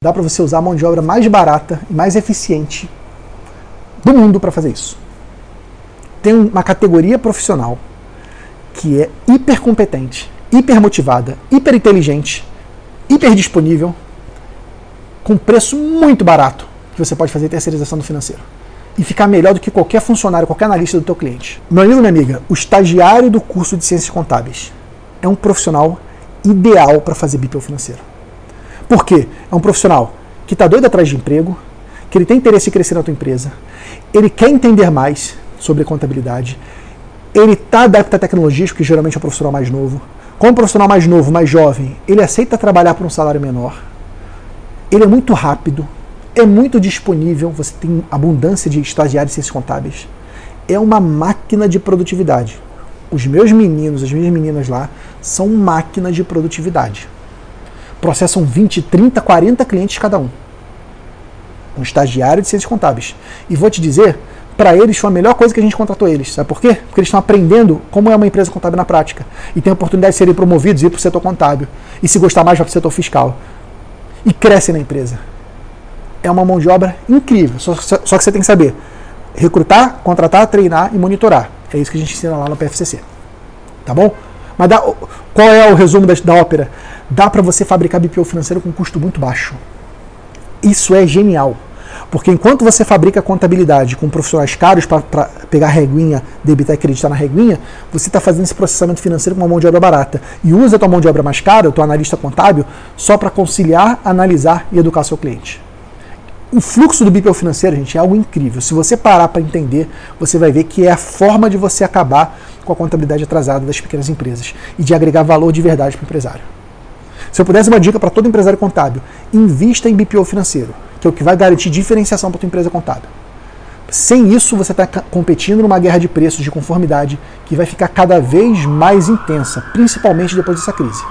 Dá para você usar a mão de obra mais barata e mais eficiente do mundo para fazer isso. Tem uma categoria profissional que é hiper competente, hiper motivada, hiper inteligente, hiper disponível, com preço muito barato que você pode fazer terceirização do financeiro e ficar melhor do que qualquer funcionário, qualquer analista do teu cliente. Meu amigo, minha amiga, o estagiário do curso de Ciências Contábeis é um profissional ideal para fazer BPO financeiro. Por quê? É um profissional que está doido atrás de emprego, que ele tem interesse em crescer na tua empresa, ele quer entender mais sobre contabilidade, ele está adaptado a tecnologias, que geralmente é um profissional mais novo. Como profissional mais novo, mais jovem, ele aceita trabalhar por um salário menor. Ele é muito rápido, é muito disponível, você tem abundância de estagiários e ciências contábeis. É uma máquina de produtividade. Os meus meninos, as minhas meninas lá, são máquinas de produtividade processam 20, 30, 40 clientes cada um. Um estagiário de ciências contábeis. E vou te dizer, para eles foi a melhor coisa que a gente contratou eles. Sabe por quê? Porque eles estão aprendendo como é uma empresa contábil na prática. E tem a oportunidade de serem promovidos e ir para o setor contábil. E se gostar mais, vai para o setor fiscal. E crescem na empresa. É uma mão de obra incrível. Só, só, só que você tem que saber recrutar, contratar, treinar e monitorar. É isso que a gente ensina lá no PFCC. Tá bom? Mas dá, qual é o resumo da, da ópera? Dá para você fabricar BPO financeiro com custo muito baixo. Isso é genial. Porque enquanto você fabrica contabilidade com profissionais caros para pegar a reguinha, debitar e acreditar na reguinha, você está fazendo esse processamento financeiro com uma mão de obra barata. E usa a tua mão de obra mais cara, o teu analista contábil, só para conciliar, analisar e educar seu cliente. O fluxo do BPO financeiro, gente, é algo incrível. Se você parar para entender, você vai ver que é a forma de você acabar com a contabilidade atrasada das pequenas empresas e de agregar valor de verdade para o empresário. Se eu pudesse uma dica para todo empresário contábil, invista em BPO financeiro, que é o que vai garantir diferenciação para a tua empresa contábil. Sem isso, você está competindo numa guerra de preços de conformidade que vai ficar cada vez mais intensa, principalmente depois dessa crise.